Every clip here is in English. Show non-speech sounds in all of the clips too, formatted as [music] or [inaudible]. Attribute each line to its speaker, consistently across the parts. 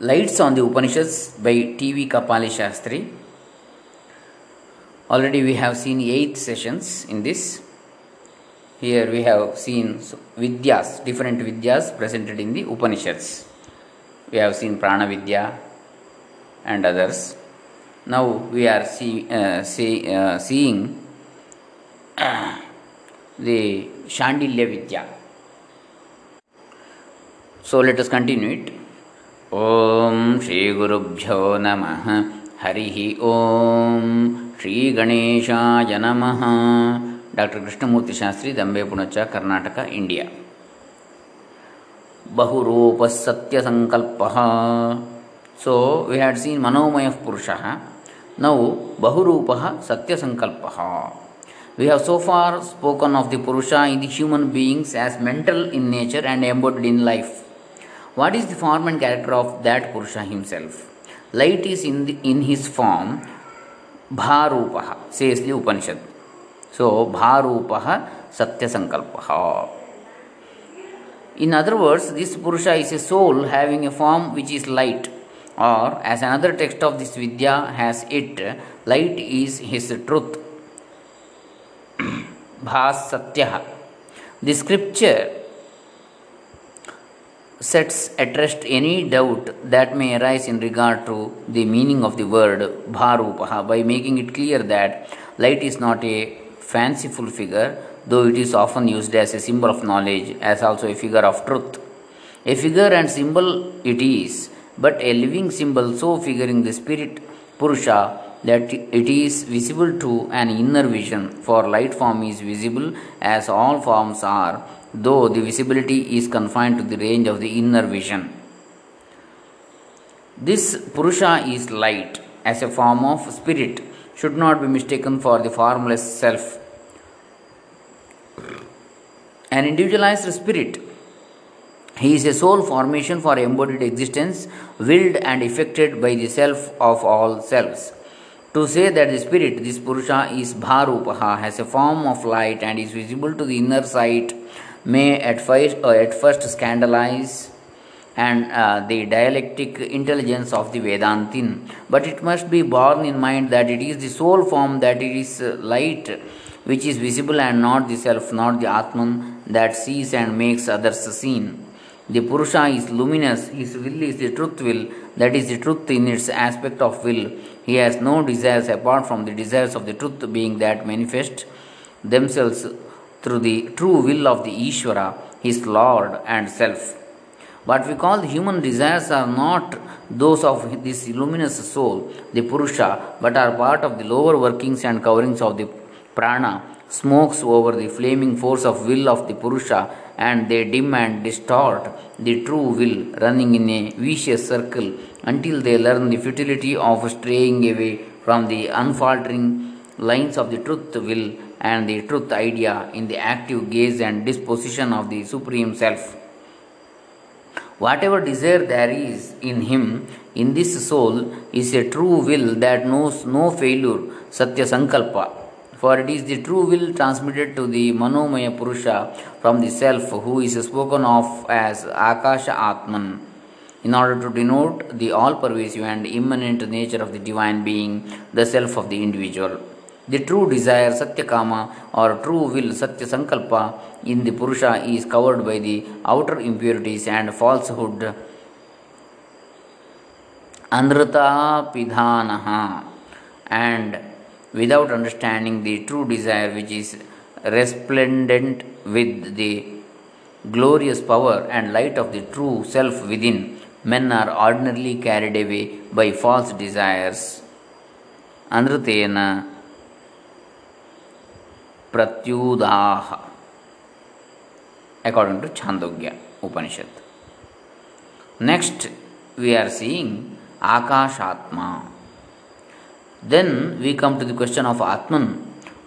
Speaker 1: Lights on the Upanishads by T.V. Kapali Shastri. Already we have seen eight sessions in this. Here we have seen Vidyas, different Vidyas presented in the Upanishads. We have seen Prana Vidya and others. Now we are uh, uh, seeing [clears throat] the Shandilya Vidya. So let us continue it. ॐ श्रीगुरुभ्यो नमः हरिः ॐ श्रीगणेशाय नमः doctor Krishnamurthy Shastri Dambe Punacha Karnataka India ಬಹುರೂಪ ಸತ್ಯ ಸಂಕಲ್ಪ so we had seen ಮನೋಮಯ ಪುರುಷ now ಬಹುರೂಪ ಸತ್ಯ ಸಂಕಲ್ಪ we have so far spoken of the ಪುರುಷ in the human beings as mental in nature and embodied in life What is the form and character of that Purusha himself? Light is in, the, in his form Bharupaha, says the Upanishad. So, Bharupaha Satya Sankalpaha. In other words, this Purusha is a soul having a form which is light, or as another text of this Vidya has it, light is his truth. [clears throat] Bhas Satya. The scripture sets at rest any doubt that may arise in regard to the meaning of the word bharupaha by making it clear that light is not a fanciful figure, though it is often used as a symbol of knowledge, as also a figure of truth. A figure and symbol it is, but a living symbol so figuring the spirit Purusha that it is visible to an inner vision, for light form is visible as all forms are though the visibility is confined to the range of the inner vision. This Purusha is light as a form of spirit, should not be mistaken for the formless self. An individualized spirit. He is a soul formation for embodied existence, willed and effected by the self of all selves. To say that the spirit, this Purusha, is Bharupaha, has a form of light and is visible to the inner sight may at first, uh, at first scandalize and uh, the dialectic intelligence of the Vedantin, but it must be borne in mind that it is the soul form that it is uh, light which is visible and not the self, not the Atman that sees and makes others seen. The Purusha is luminous, his will is the truth will, that is the truth in its aspect of will. He has no desires apart from the desires of the truth, being that manifest themselves through the true will of the Ishvara, his Lord and self. What we call the human desires are not those of this luminous soul, the Purusha, but are part of the lower workings and coverings of the prana, smokes over the flaming force of will of the Purusha, and they dim and distort the true will, running in a vicious circle until they learn the futility of straying away from the unfaltering lines of the truth will and the truth idea in the active gaze and disposition of the Supreme Self. Whatever desire there is in him, in this soul, is a true will that knows no failure, Satya Sankalpa. For it is the true will transmitted to the Manomaya Purusha from the Self, who is spoken of as Akasha Atman, in order to denote the all pervasive and immanent nature of the Divine Being, the Self of the individual. The true desire, Satyakama, or true will, Satya Sankalpa, in the Purusha is covered by the outer impurities and falsehood. Anrata Pidhanaha, and without understanding the true desire, which is resplendent with the glorious power and light of the true self within, men are ordinarily carried away by false desires. Anrutena प्रत्युदाह according to Chandogya Upanishad next we are seeing Akashatma then we come to the question of Atman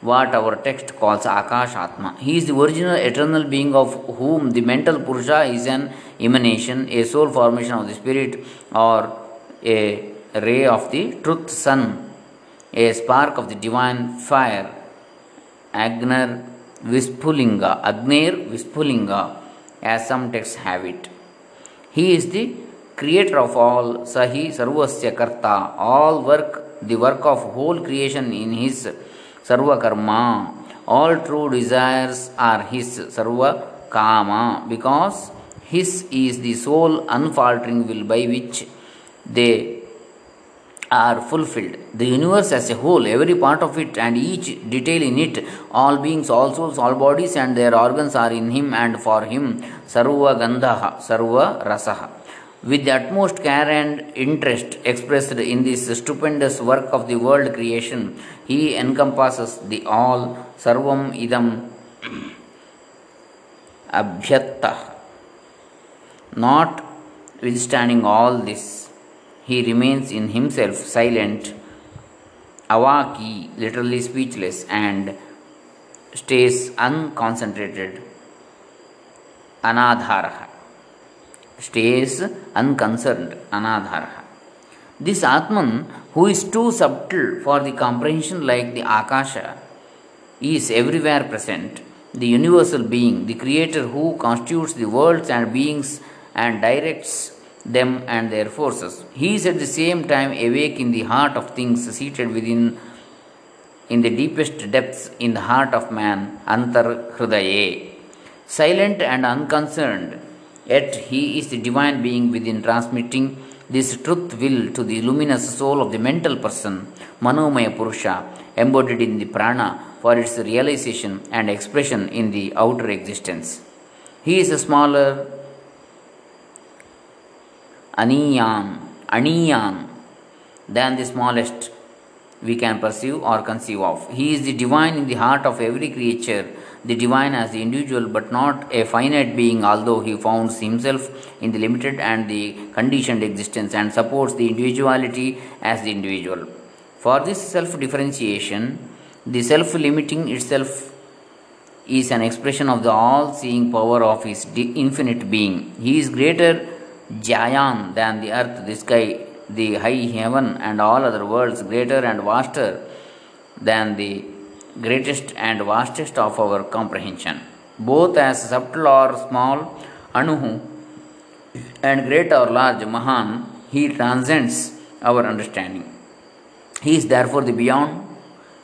Speaker 1: what our text calls Akasha Atma he is the original eternal being of whom the mental purusha is an emanation a soul formation of the spirit or a ray of the truth sun a spark of the divine fire Agner Vispulinga, Agner Vispulinga, as some texts have it. He is the creator of all, Sahi Sarvasya Karta, all work, the work of whole creation in his Sarva Karma. All true desires are his Sarva Kama because his is the sole unfaltering will by which they are fulfilled. The universe as a whole, every part of it and each detail in it, all beings, all souls, all bodies and their organs are in him and for him. Sarva Gandhaha, Sarva Rasaha. With the utmost care and interest expressed in this stupendous work of the world creation, he encompasses the all, Sarvam Idam Abhyatta. Notwithstanding all this, he remains in himself silent, avaki, literally speechless, and stays unconcentrated, anadharaha, stays unconcerned, anadharaha. This Atman, who is too subtle for the comprehension like the Akasha, is everywhere present, the universal being, the creator who constitutes the worlds and beings and directs them and their forces. He is at the same time awake in the heart of things, seated within in the deepest depths in the heart of man, Antar Hridaye. Silent and unconcerned, yet he is the divine being within, transmitting this truth will to the luminous soul of the mental person, Manomaya Purusha, embodied in the prana for its realization and expression in the outer existence. He is a smaller aniyan, aniyan than the smallest we can perceive or conceive of. He is the divine in the heart of every creature, the divine as the individual, but not a finite being, although he founds himself in the limited and the conditioned existence and supports the individuality as the individual. For this self differentiation, the self limiting itself is an expression of the all seeing power of his infinite being. He is greater Jyayan than the earth, the sky, the high heaven, and all other worlds, greater and vaster than the greatest and vastest of our comprehension. Both as subtle or small, Anuhu, and great or large, Mahan, he transcends our understanding. He is therefore the beyond,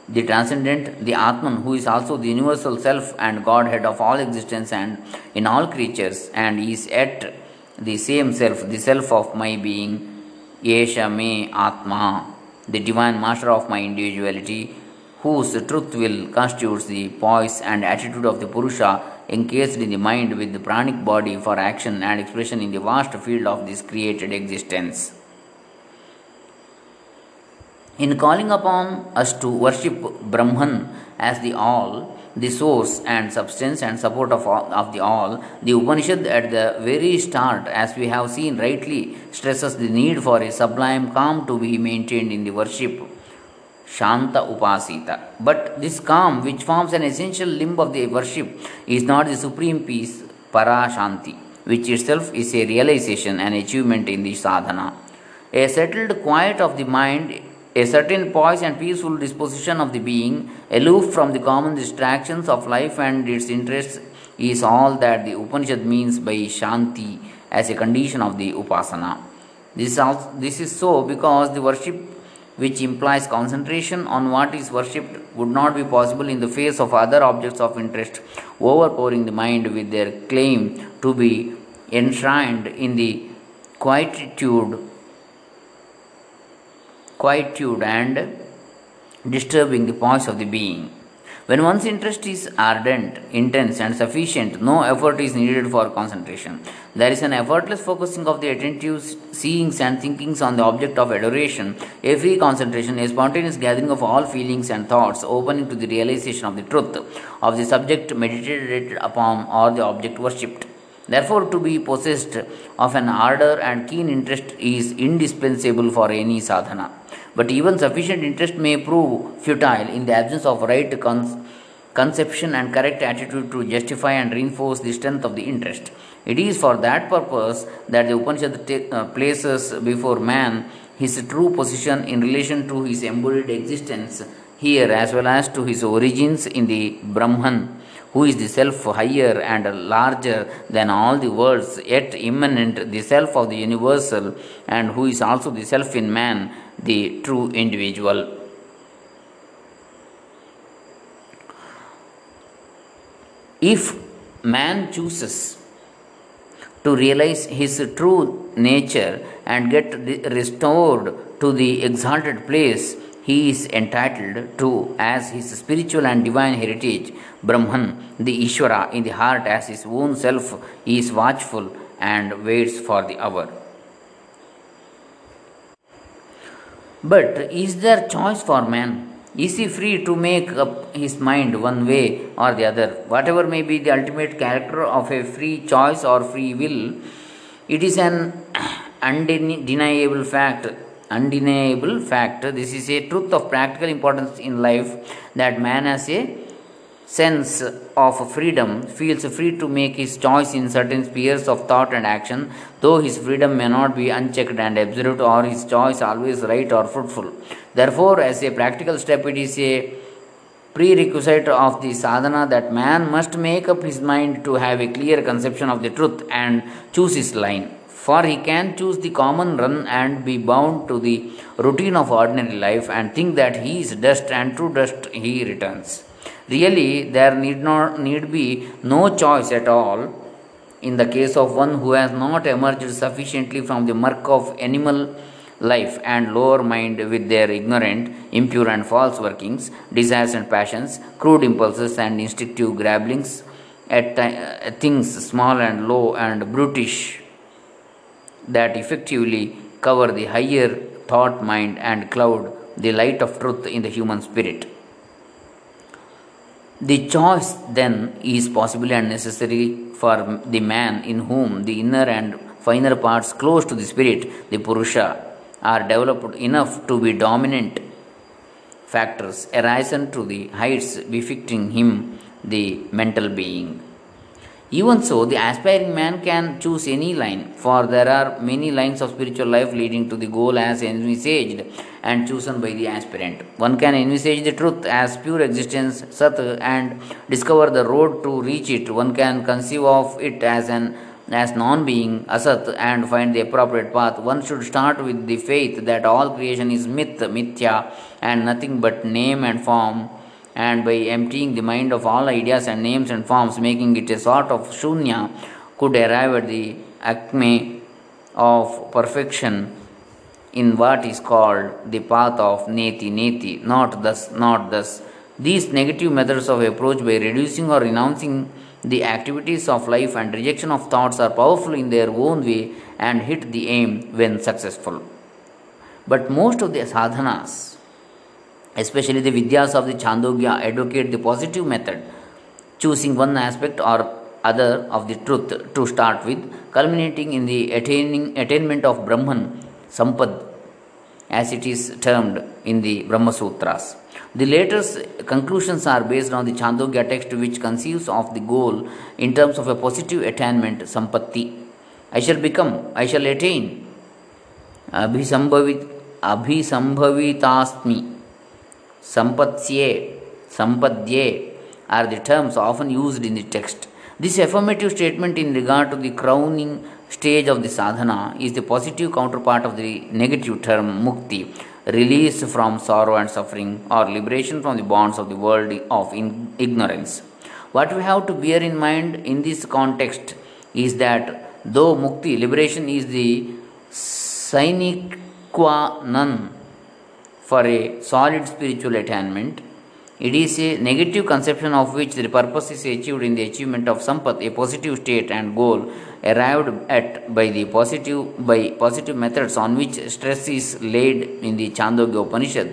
Speaker 1: the transcendent, the Atman, who is also the universal self and Godhead of all existence and in all creatures, and is at the same self, the self of my being, Yesha Atma, the divine master of my individuality, whose truth will constitutes the poise and attitude of the Purusha encased in the mind with the pranic body for action and expression in the vast field of this created existence. In calling upon us to worship Brahman as the All, the source and substance and support of, all, of the all, the Upanishad at the very start, as we have seen rightly, stresses the need for a sublime calm to be maintained in the worship. Shanta Upasita. But this calm, which forms an essential limb of the worship, is not the supreme peace, Para Shanti, which itself is a realization and achievement in the sadhana. A settled quiet of the mind a certain poise and peaceful disposition of the being, aloof from the common distractions of life and its interests, is all that the Upanishad means by Shanti as a condition of the Upasana. This, also, this is so because the worship which implies concentration on what is worshipped would not be possible in the face of other objects of interest, overpowering the mind with their claim to be enshrined in the quietude quietude and disturbing the poise of the being. When one's interest is ardent, intense, and sufficient, no effort is needed for concentration. There is an effortless focusing of the attentive seeings and thinkings on the object of adoration, a free concentration, a spontaneous gathering of all feelings and thoughts, opening to the realization of the truth of the subject meditated upon or the object worshipped. Therefore, to be possessed of an ardor and keen interest is indispensable for any sadhana. But even sufficient interest may prove futile in the absence of right conception and correct attitude to justify and reinforce the strength of the interest. It is for that purpose that the Upanishad t- uh, places before man his true position in relation to his embodied existence here as well as to his origins in the Brahman who is the self higher and larger than all the worlds, yet immanent, the self of the universal, and who is also the self in man, the true individual. If man chooses to realize his true nature and get restored to the exalted place he is entitled to as his spiritual and divine heritage, Brahman, the Ishvara in the heart as his own self, is watchful and waits for the hour. But is there choice for man? Is he free to make up his mind one way or the other? Whatever may be the ultimate character of a free choice or free will, it is an [clears throat] undeniable fact. Undeniable fact. This is a truth of practical importance in life that man has a sense of freedom, feels free to make his choice in certain spheres of thought and action, though his freedom may not be unchecked and absolute or his choice always right or fruitful. Therefore, as a practical step, it is a prerequisite of the sadhana that man must make up his mind to have a clear conception of the truth and choose his line. For he can choose the common run and be bound to the routine of ordinary life and think that he is dust and to dust he returns. Really, there need not need be no choice at all in the case of one who has not emerged sufficiently from the murk of animal life and lower mind with their ignorant, impure, and false workings, desires and passions, crude impulses and instinctive grabblings at th- uh, things small and low and brutish that effectively cover the higher thought mind and cloud the light of truth in the human spirit. The choice then is possible and necessary for the man in whom the inner and finer parts close to the spirit, the Purusha, are developed enough to be dominant factors arisen to the heights befitting him, the mental being. Even so, the aspiring man can choose any line, for there are many lines of spiritual life leading to the goal as envisaged and chosen by the aspirant. One can envisage the truth as pure existence, Sat, and discover the road to reach it. One can conceive of it as an as non being, Asat, and find the appropriate path. One should start with the faith that all creation is myth, mithya, and nothing but name and form and by emptying the mind of all ideas and names and forms, making it a sort of shunya, could arrive at the acme of perfection in what is called the path of neti neti, not thus, not thus. These negative methods of approach by reducing or renouncing the activities of life and rejection of thoughts are powerful in their own way and hit the aim when successful. But most of the sadhanas especially the Vidyas of the Chandogya, advocate the positive method, choosing one aspect or other of the truth to start with, culminating in the attaining, attainment of Brahman, Sampad, as it is termed in the Brahma Sutras. The later's conclusions are based on the Chandogya text, which conceives of the goal in terms of a positive attainment, Sampatti. I shall become, I shall attain, Abhisambhavit, Abhisambhavitasmi sampatsye, sampadye are the terms often used in the text. This affirmative statement in regard to the crowning stage of the sadhana is the positive counterpart of the negative term mukti, release from sorrow and suffering, or liberation from the bonds of the world of ignorance. What we have to bear in mind in this context is that though mukti, liberation, is the sine qua non for a solid spiritual attainment. It is a negative conception of which the purpose is achieved in the achievement of sampat, a positive state and goal arrived at by the positive by positive methods on which stress is laid in the Chandogya Upanishad,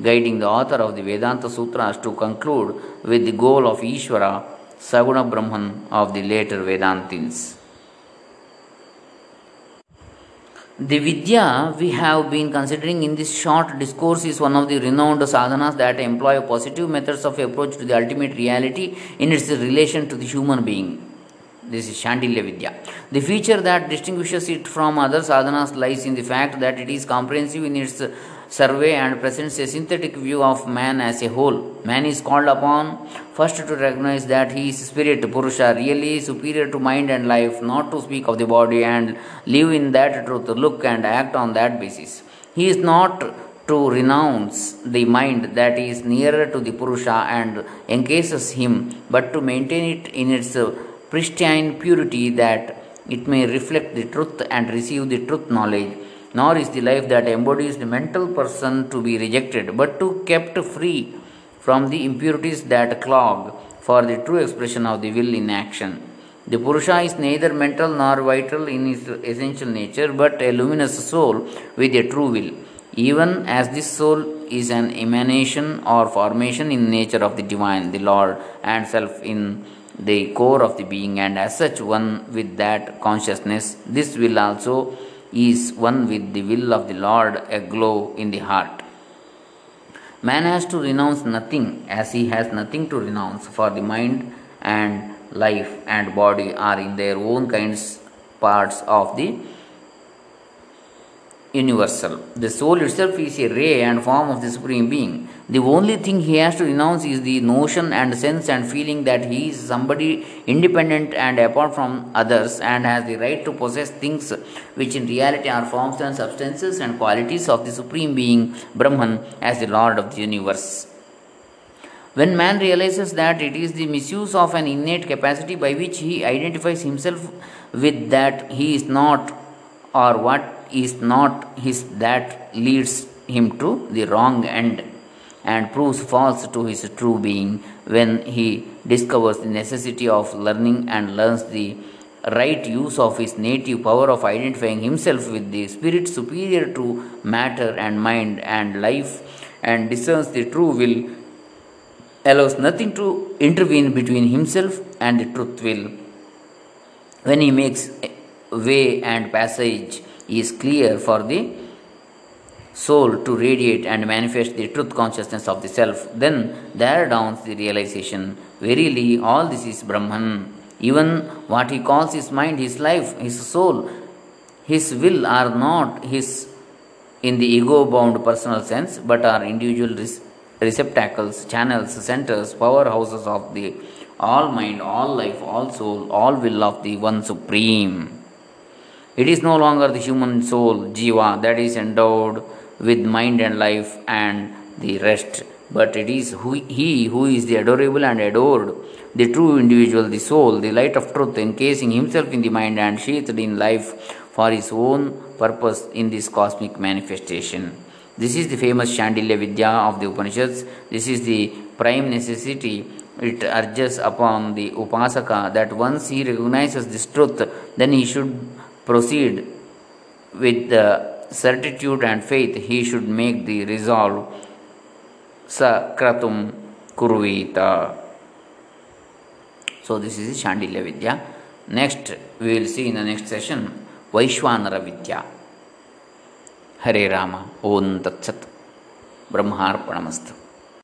Speaker 1: guiding the author of the Vedanta Sutras to conclude with the goal of Ishvara, Saguna Brahman of the later Vedantins. The Vidya we have been considering in this short discourse is one of the renowned sadhanas that employ positive methods of approach to the ultimate reality in its relation to the human being. This is Shandilya Vidya. The feature that distinguishes it from other sadhanas lies in the fact that it is comprehensive in its survey and presents a synthetic view of man as a whole. Man is called upon first to recognize that he is spirit, Purusha, really superior to mind and life, not to speak of the body and live in that truth, look and act on that basis. He is not to renounce the mind that is nearer to the Purusha and encases him, but to maintain it in its pristine purity that it may reflect the truth and receive the truth knowledge nor is the life that embodies the mental person to be rejected, but to kept free from the impurities that clog for the true expression of the will in action. The Purusha is neither mental nor vital in its essential nature, but a luminous soul with a true will. Even as this soul is an emanation or formation in nature of the divine, the Lord, and self in the core of the being, and as such one with that consciousness, this will also is one with the will of the Lord aglow in the heart. Man has to renounce nothing as he has nothing to renounce, for the mind and life and body are in their own kinds parts of the universal. The soul itself is a ray and form of the Supreme Being. The only thing he has to renounce is the notion and sense and feeling that he is somebody independent and apart from others and has the right to possess things which in reality are forms and substances and qualities of the Supreme Being, Brahman, as the Lord of the universe. When man realizes that it is the misuse of an innate capacity by which he identifies himself with that he is not or what is not his that leads him to the wrong end and proves false to his true being when he discovers the necessity of learning and learns the right use of his native power of identifying himself with the spirit superior to matter and mind and life and discerns the true will allows nothing to intervene between himself and the truth will. When he makes way and passage is clear for the soul to radiate and manifest the truth consciousness of the self, then there dawns the realization verily, all this is Brahman. Even what he calls his mind, his life, his soul, his will are not his in the ego bound personal sense, but are individual receptacles, channels, centers, powerhouses of the all mind, all life, all soul, all will of the One Supreme. It is no longer the human soul, jiva, that is endowed with mind and life and the rest, but it is he who is the adorable and adored, the true individual, the soul, the light of truth, encasing himself in the mind and sheathed in life for his own purpose in this cosmic manifestation. This is the famous Shandilya Vidya of the Upanishads. This is the prime necessity. It urges upon the Upasaka that once he recognizes this truth, then he should proceed with the certitude and faith, he should make the resolve sa kratum kurvita. So, this is Shandilya Vidya. Next, we will see in the next session Vaishwanara Vidya. Rama, Om Tat Sat, Brahmarpanamastu.